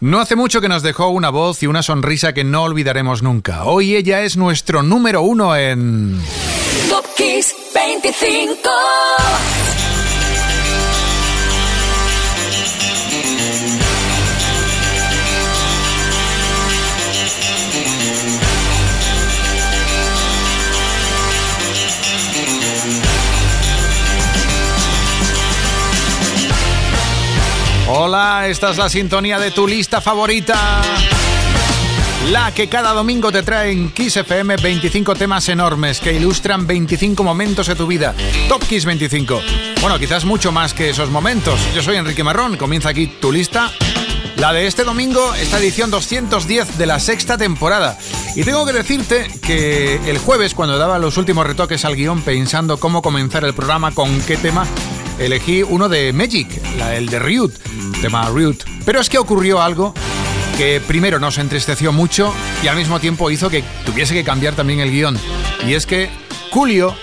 No hace mucho que nos dejó una voz y una sonrisa que no olvidaremos nunca. Hoy ella es nuestro número uno en... Top Kiss 25. Hola, esta es la sintonía de tu lista favorita. La que cada domingo te trae en Kiss FM 25 temas enormes que ilustran 25 momentos de tu vida. Top Kiss 25. Bueno, quizás mucho más que esos momentos. Yo soy Enrique Marrón, comienza aquí tu lista. La de este domingo, esta edición 210 de la sexta temporada. Y tengo que decirte que el jueves, cuando daba los últimos retoques al guion pensando cómo comenzar el programa, con qué tema, elegí uno de Magic, el de Ryut, tema Ryut. Pero es que ocurrió algo que primero nos entristeció mucho y al mismo tiempo hizo que tuviese que cambiar también el guion. Y es que Julio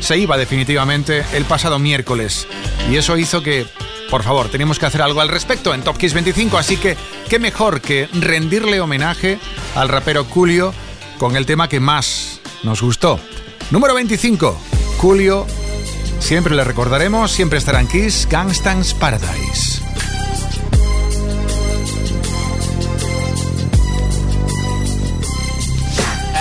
se iba definitivamente el pasado miércoles. Y eso hizo que, por favor, teníamos que hacer algo al respecto en Top Kiss 25. Así que, qué mejor que rendirle homenaje al rapero Julio con el tema que más nos gustó. Número 25, Julio Siempre le recordaremos, siempre estará en Kiss, Gangstans Paradise.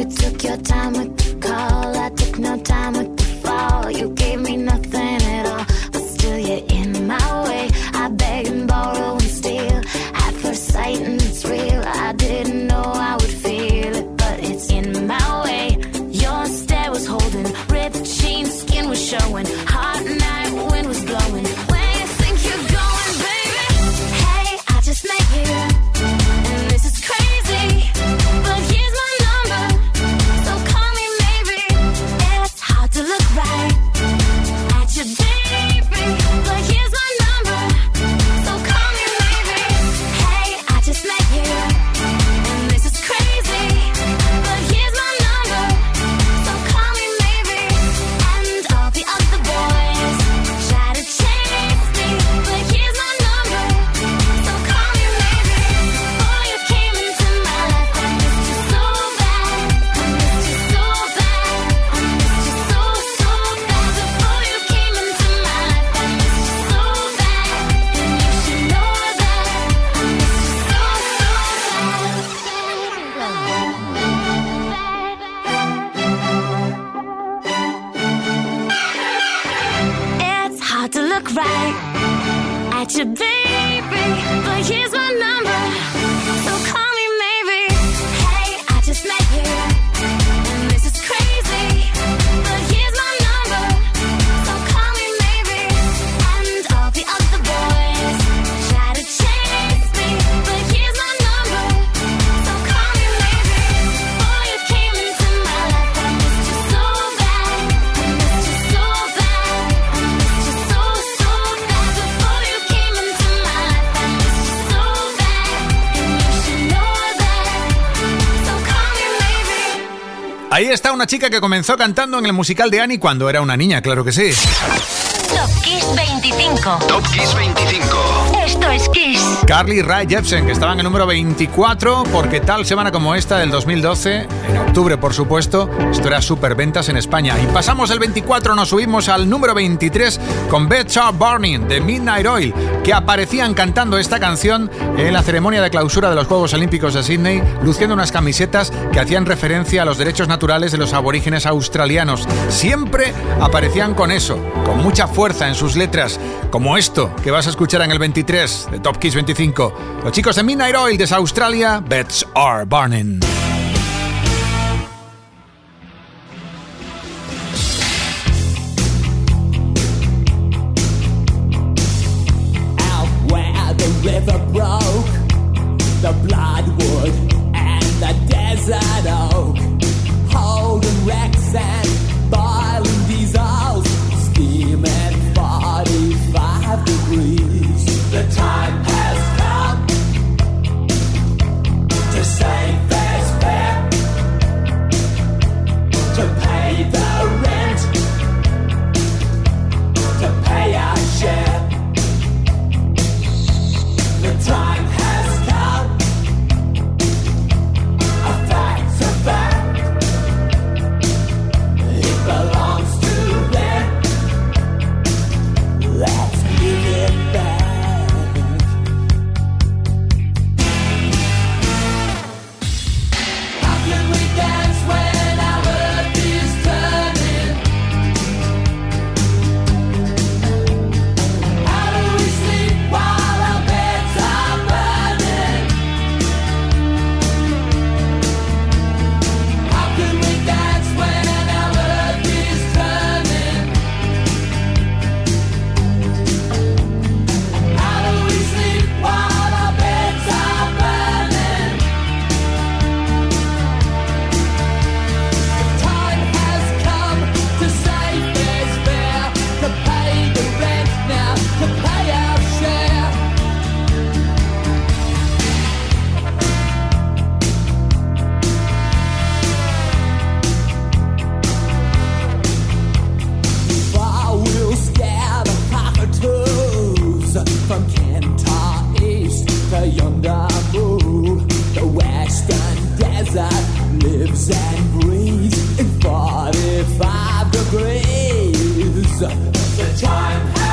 You took your time with the call. I took no time with chica que comenzó cantando en el musical de Annie cuando era una niña, claro que sí. Top Kiss 25. Top Kiss 25. Esto es Carly Rae Jepsen, que estaba en número 24, porque tal semana como esta del 2012, en octubre por supuesto, esto era ventas en España. Y pasamos el 24, nos subimos al número 23 con Beth Sharp Burning de Midnight Oil, que aparecían cantando esta canción en la ceremonia de clausura de los Juegos Olímpicos de Sydney, luciendo unas camisetas que hacían referencia a los derechos naturales de los aborígenes australianos. Siempre aparecían con eso, con mucha fuerza en sus letras, como esto que vas a escuchar en el 23 de Top Kiss 25. Los chicos de Midnight Oil desde Australia, Bets Are Burning. lives and breathes in 45 degrees. The time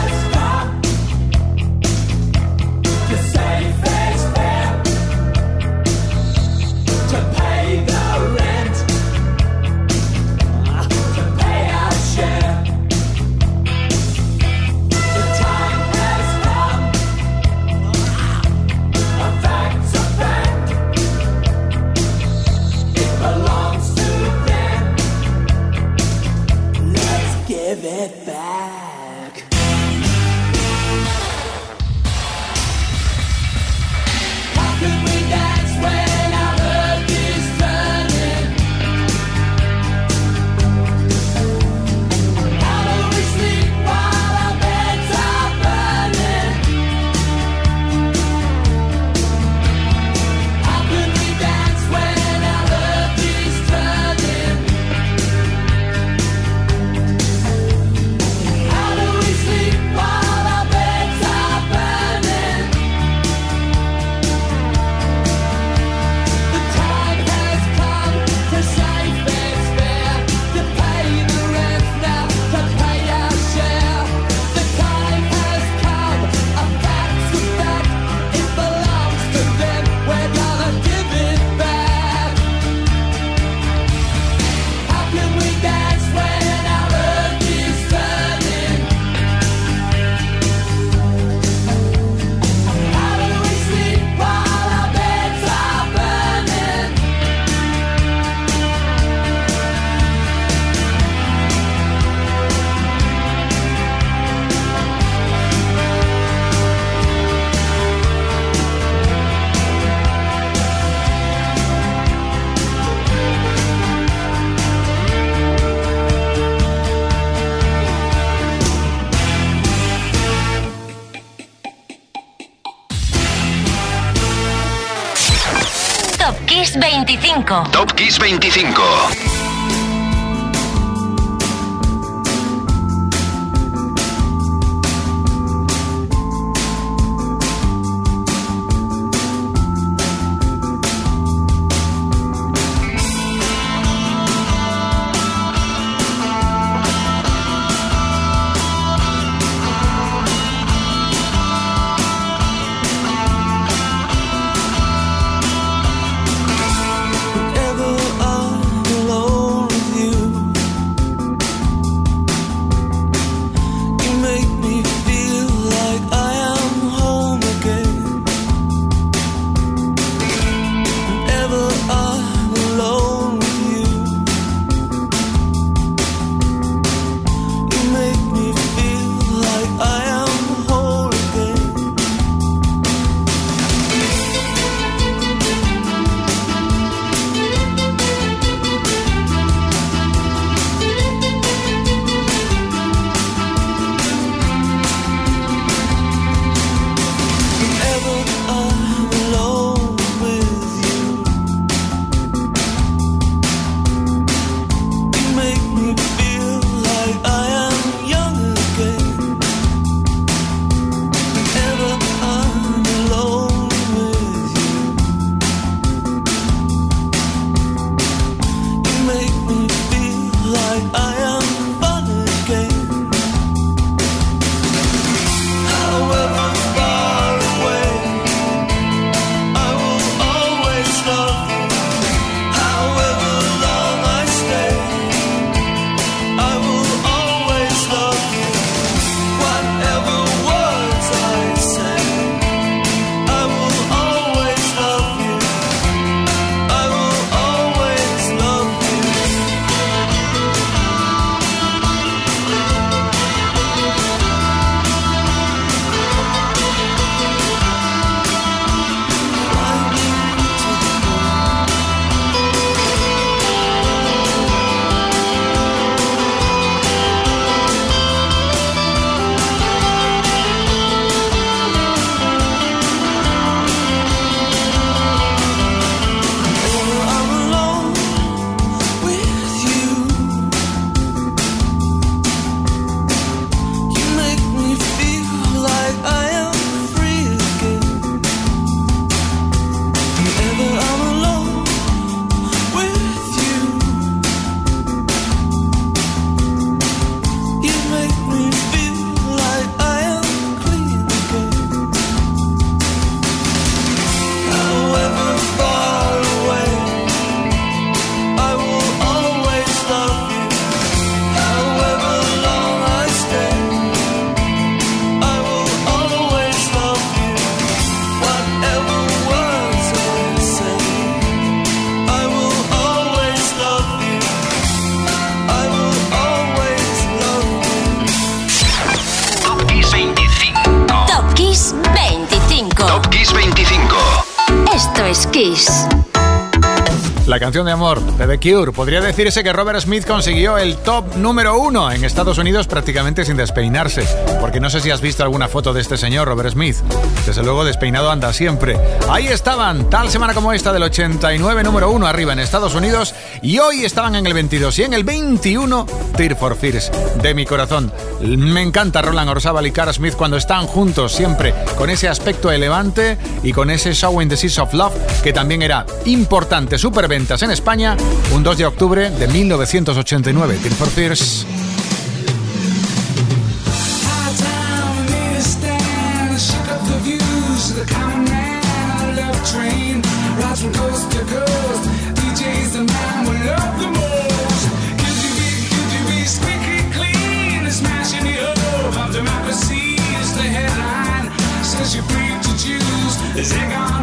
Top Kiss 25. La canción de amor de The Cure. Podría decirse que Robert Smith consiguió el top número uno en Estados Unidos prácticamente sin despeinarse. Porque no sé si has visto alguna foto de este señor, Robert Smith. Desde luego, despeinado anda siempre. Ahí estaban, tal semana como esta del 89, número uno arriba en Estados Unidos. Y hoy estaban en el 22 y en el 21, Tear for Fears, de mi corazón. Me encanta Roland Orzábal y Cara Smith cuando están juntos, siempre con ese aspecto elevante y con ese Show in the Seas of Love, que también era importante. Superventas en España, un 2 de octubre de 1989. Tear for Fears. Ziggy.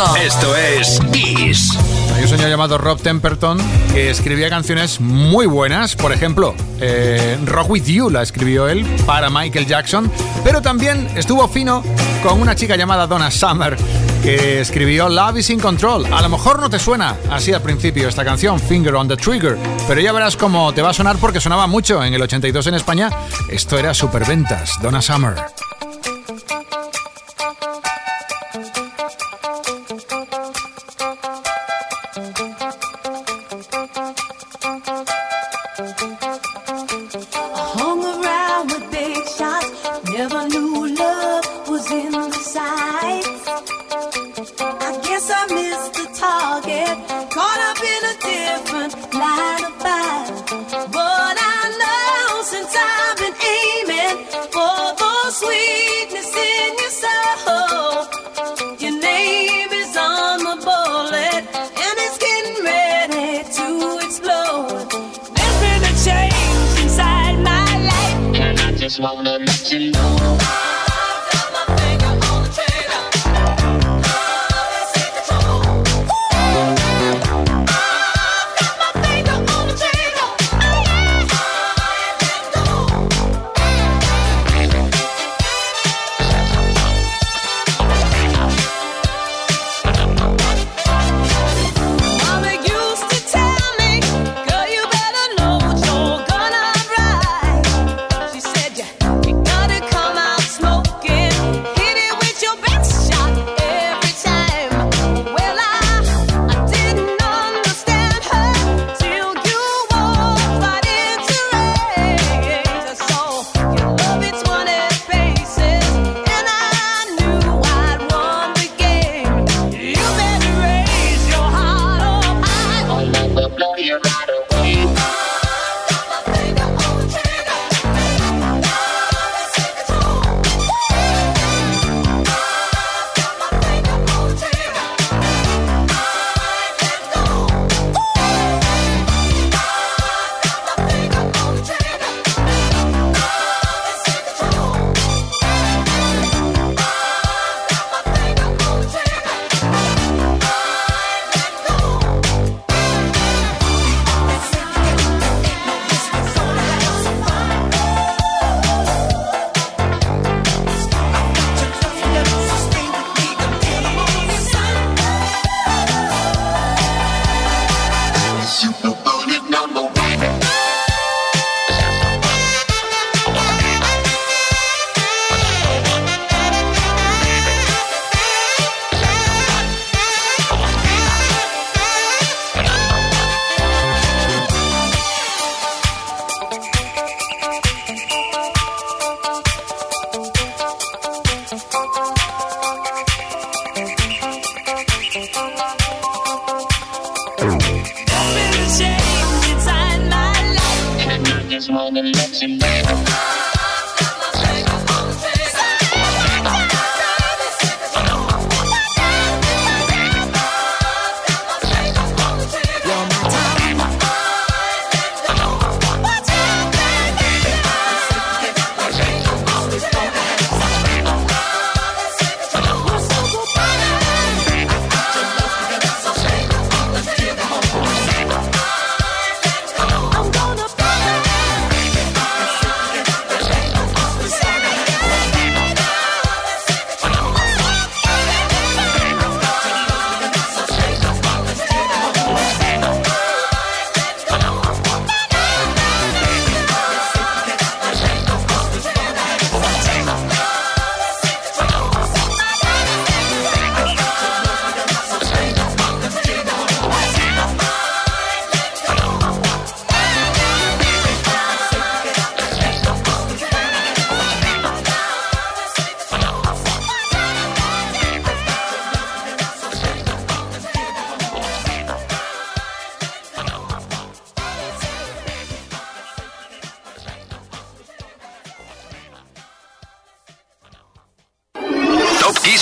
Esto es Kiss. Hay un señor llamado Rob Temperton que escribía canciones muy buenas. Por ejemplo, eh, Rock With You la escribió él para Michael Jackson. Pero también estuvo fino con una chica llamada Donna Summer que escribió Love is in Control. A lo mejor no te suena así al principio esta canción, Finger on the Trigger, pero ya verás cómo te va a sonar porque sonaba mucho en el 82 en España. Esto era superventas, Donna Summer.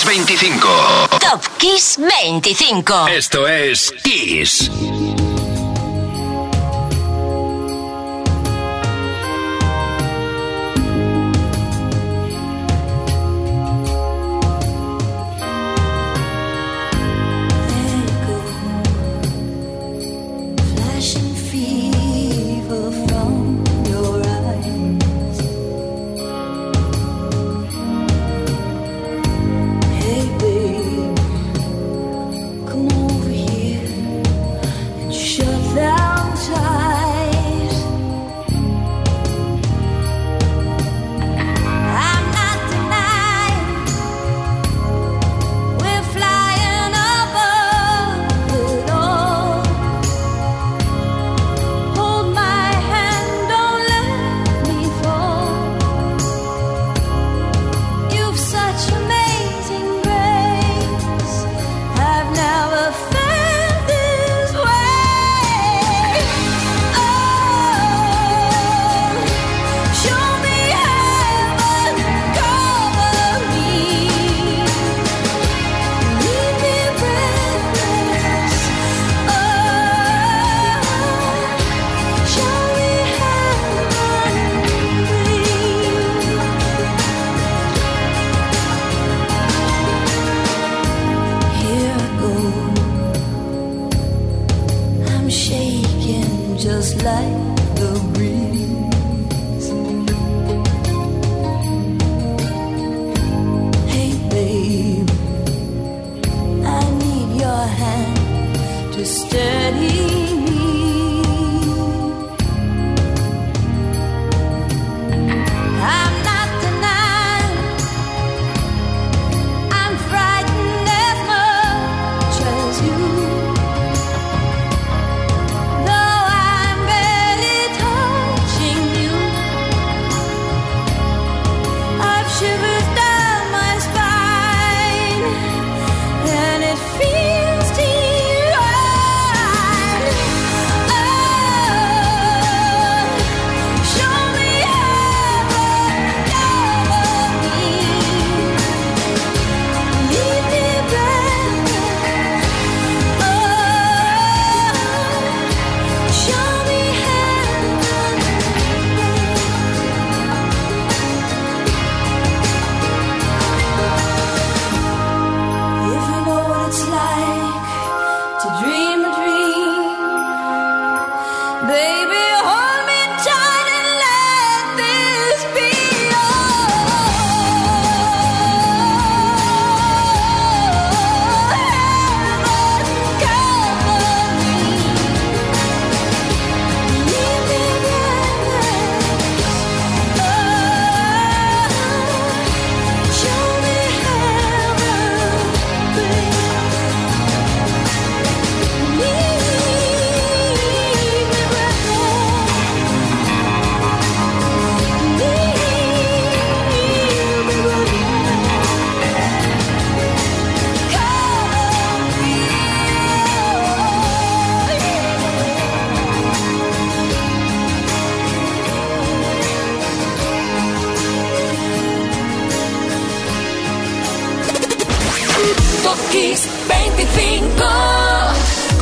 25. Esto es Kiss.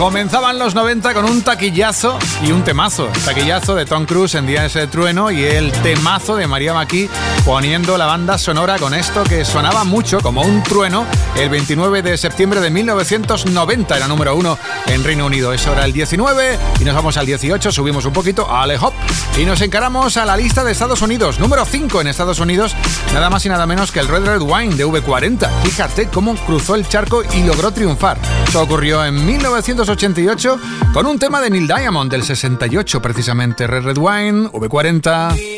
Comenzaban los 90 con un taquillazo y un temazo. taquillazo de Tom Cruise en Días de Trueno y el temazo de María Maquí poniendo la banda sonora con esto que sonaba mucho como un trueno el 29 de septiembre de 1990. Era número uno en Reino Unido. Eso era el 19 y nos vamos al 18, subimos un poquito a Ale Hop y nos encaramos a la lista de Estados Unidos. Número 5 en Estados Unidos, nada más y nada menos que el Red Red Wine de V40. Fíjate cómo cruzó el charco y logró triunfar. Esto ocurrió en 1988 con un tema de Neil Diamond del 68 precisamente. Red Red Wine, V40.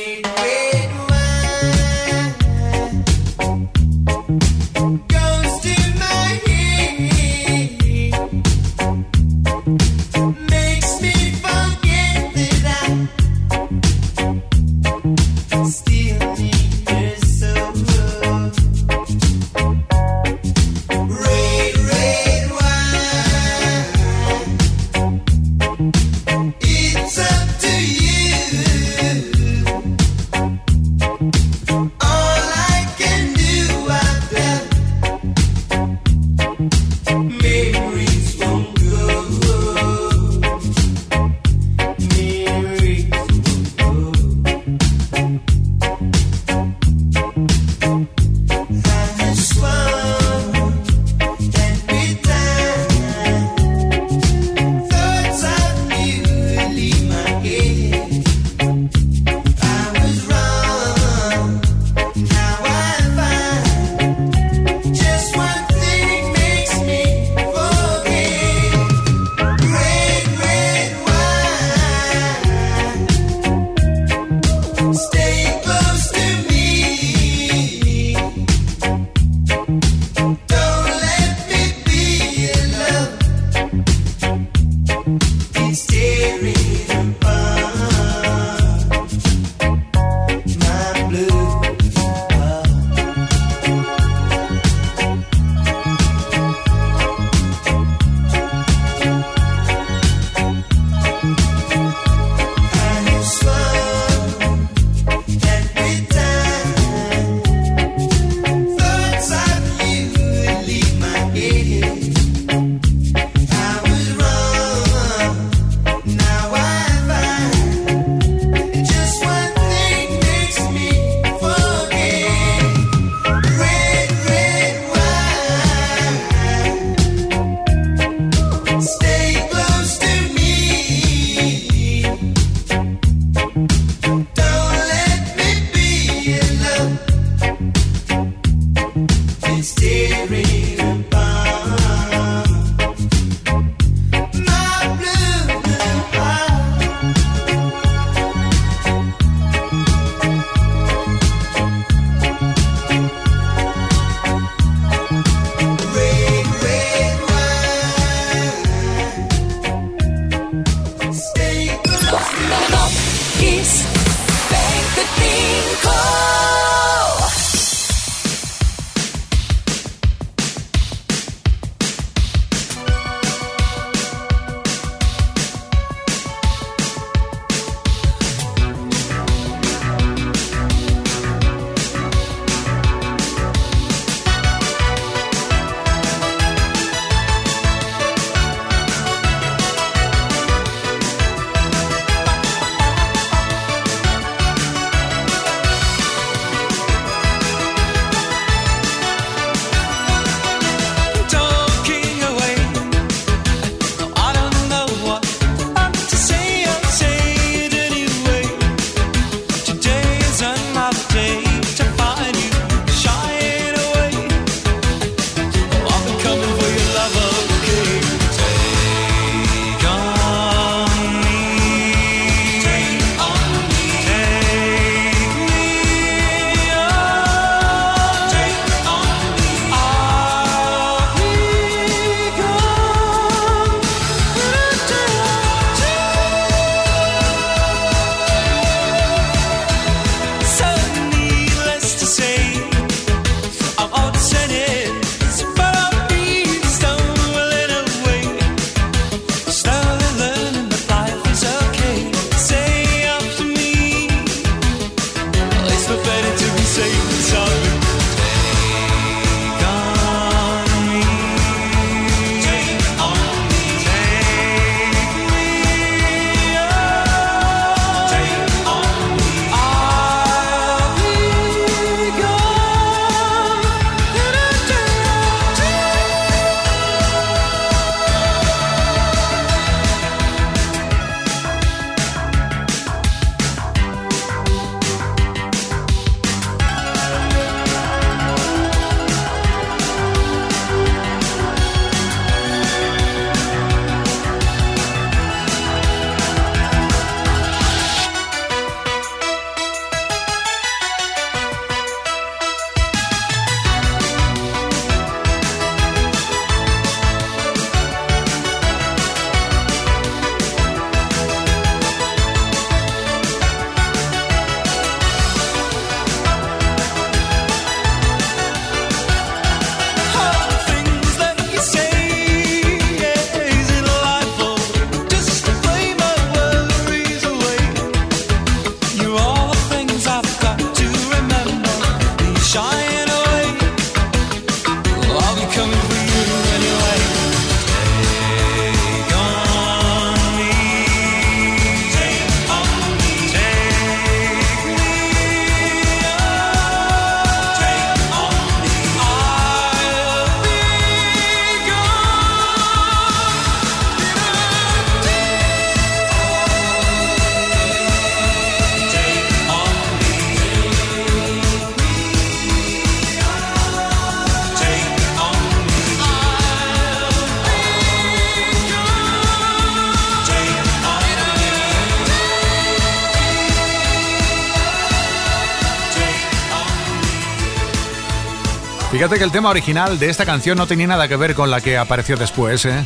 Que el tema original de esta canción no tenía nada que ver con la que apareció después, ¿eh?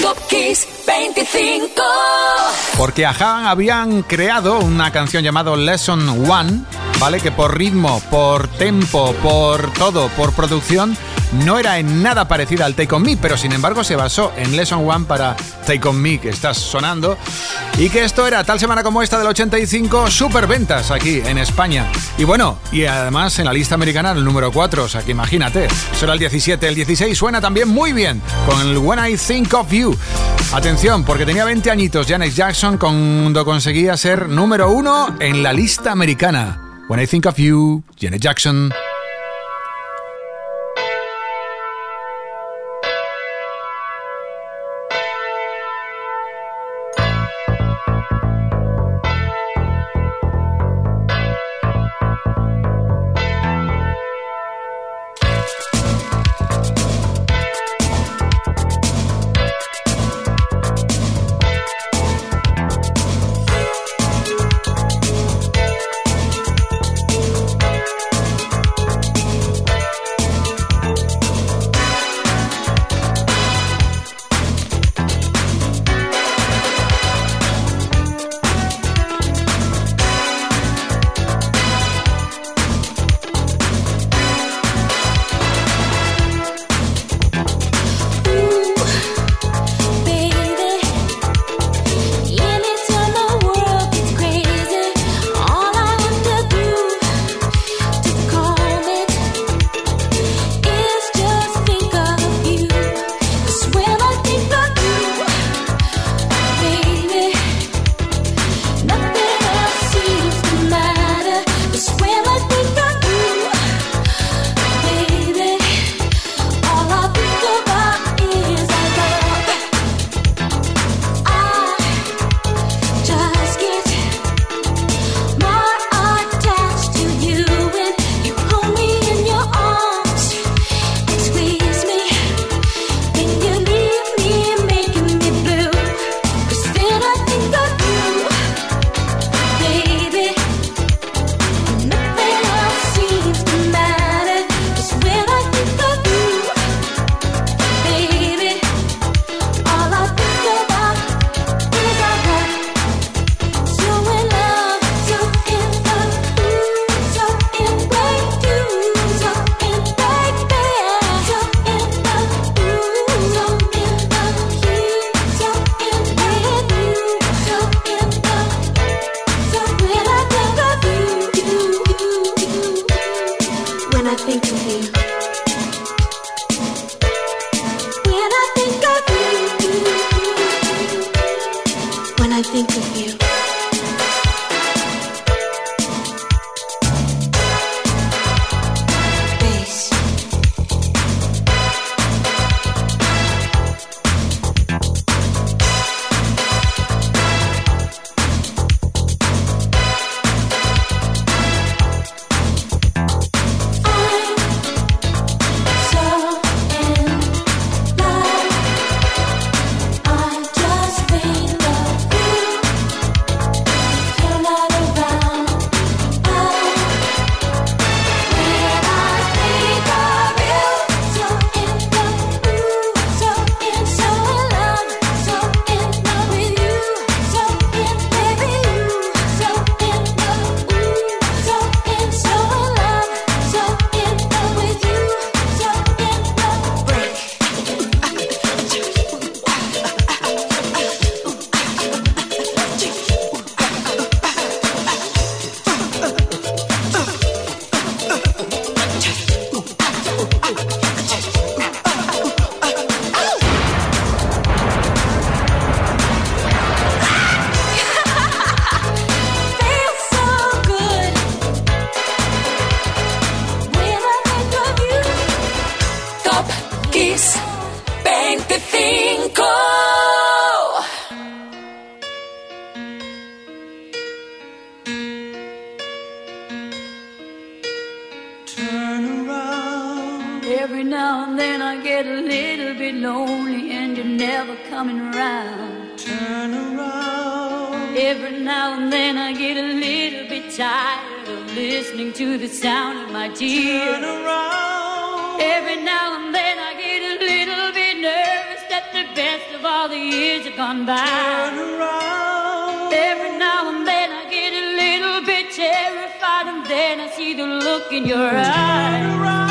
Top Kiss 25. Porque Aja habían creado una canción llamada Lesson One, ¿vale? Que por ritmo, por tempo, por todo, por producción, no era en nada parecida al Take On Me, pero sin embargo se basó en Lesson One para Take On Me, que estás sonando. Y que esto era tal semana como esta del 85, super ventas aquí en España. Y bueno, y además en la lista americana el número 4, o sea que imagínate, eso era el 17, el 16 suena también muy bien con el When I Think of You. Atención, porque tenía 20 añitos Janet Jackson cuando conseguía ser número uno en la lista americana. When I Think of You, Janet Jackson. all the years have gone by. Turn around. Every now and then I get a little bit terrified, and then I see the look in your eyes. Around.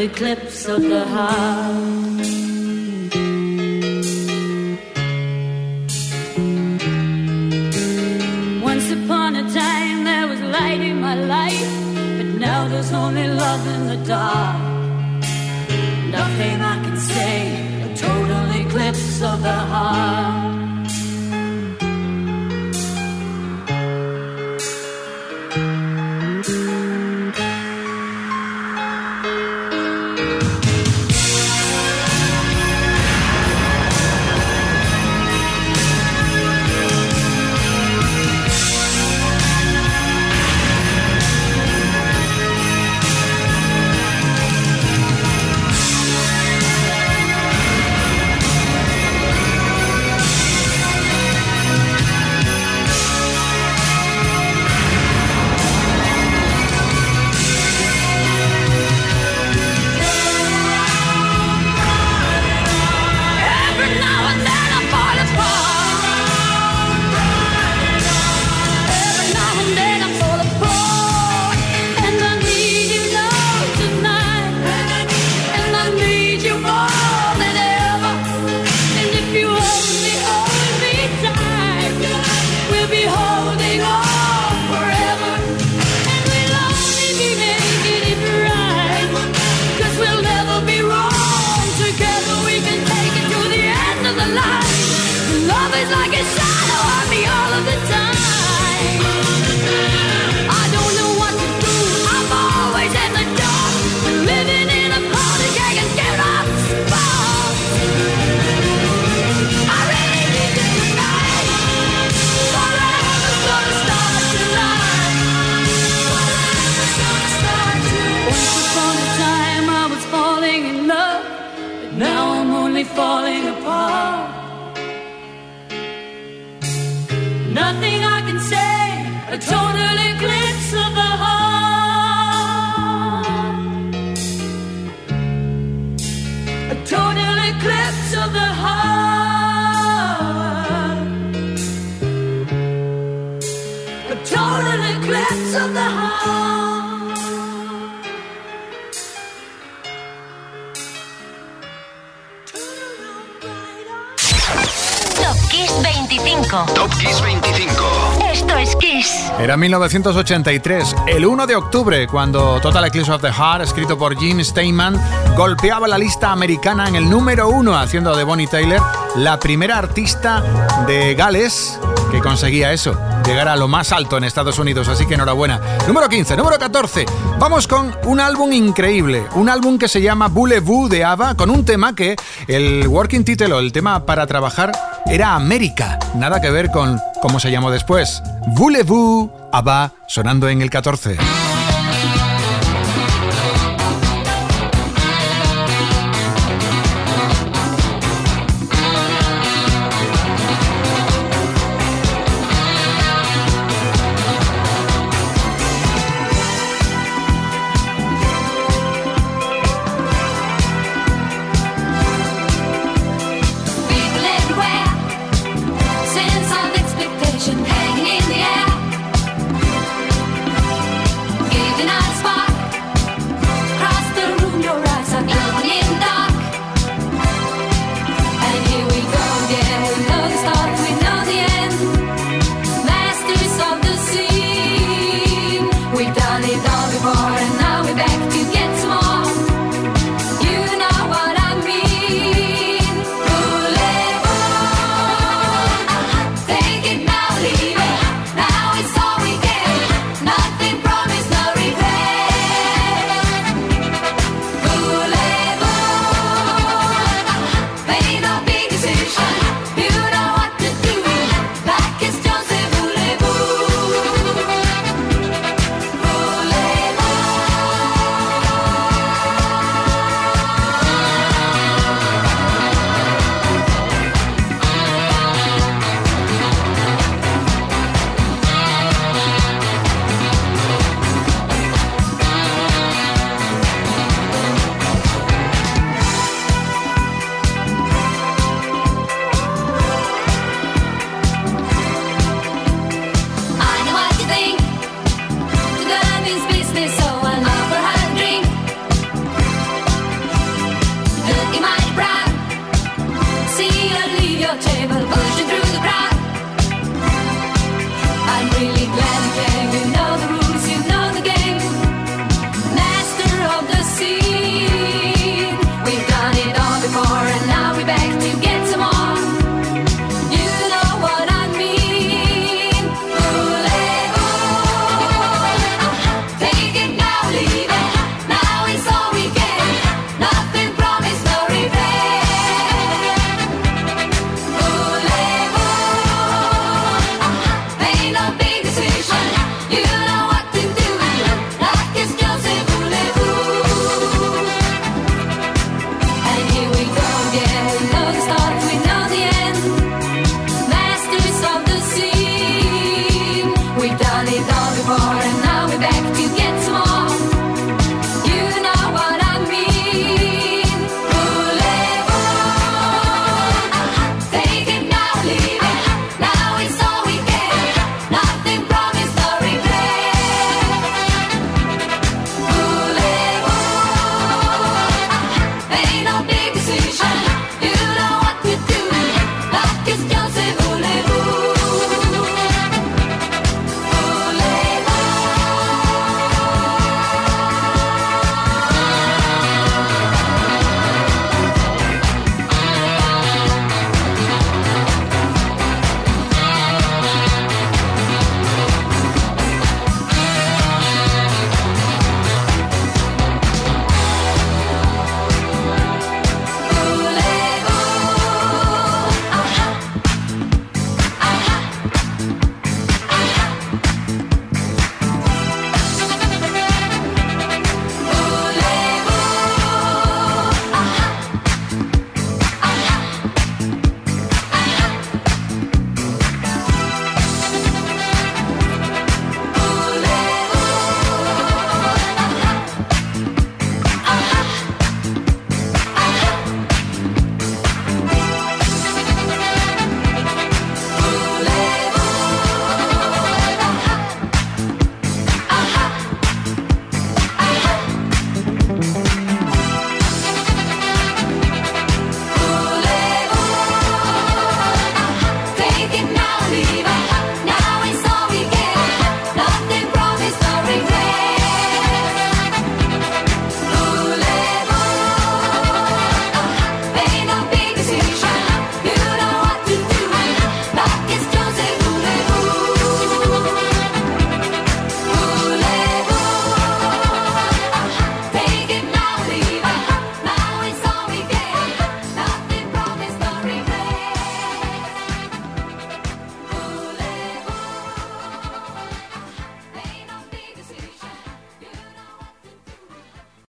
eclipse of the heart. Once upon a time there was light in my life, but now there's only love in the dark. Era 1983, el 1 de octubre, cuando Total Eclipse of the Heart, escrito por Gene Steinman, golpeaba la lista americana en el número 1, haciendo de Bonnie Taylor la primera artista de Gales que conseguía eso, llegar a lo más alto en Estados Unidos, así que enhorabuena. Número 15, número 14. Vamos con un álbum increíble, un álbum que se llama Boulevou de Ava, con un tema que el working title o el tema para trabajar era América, nada que ver con cómo se llamó después. Boulevou Ava sonando en el 14.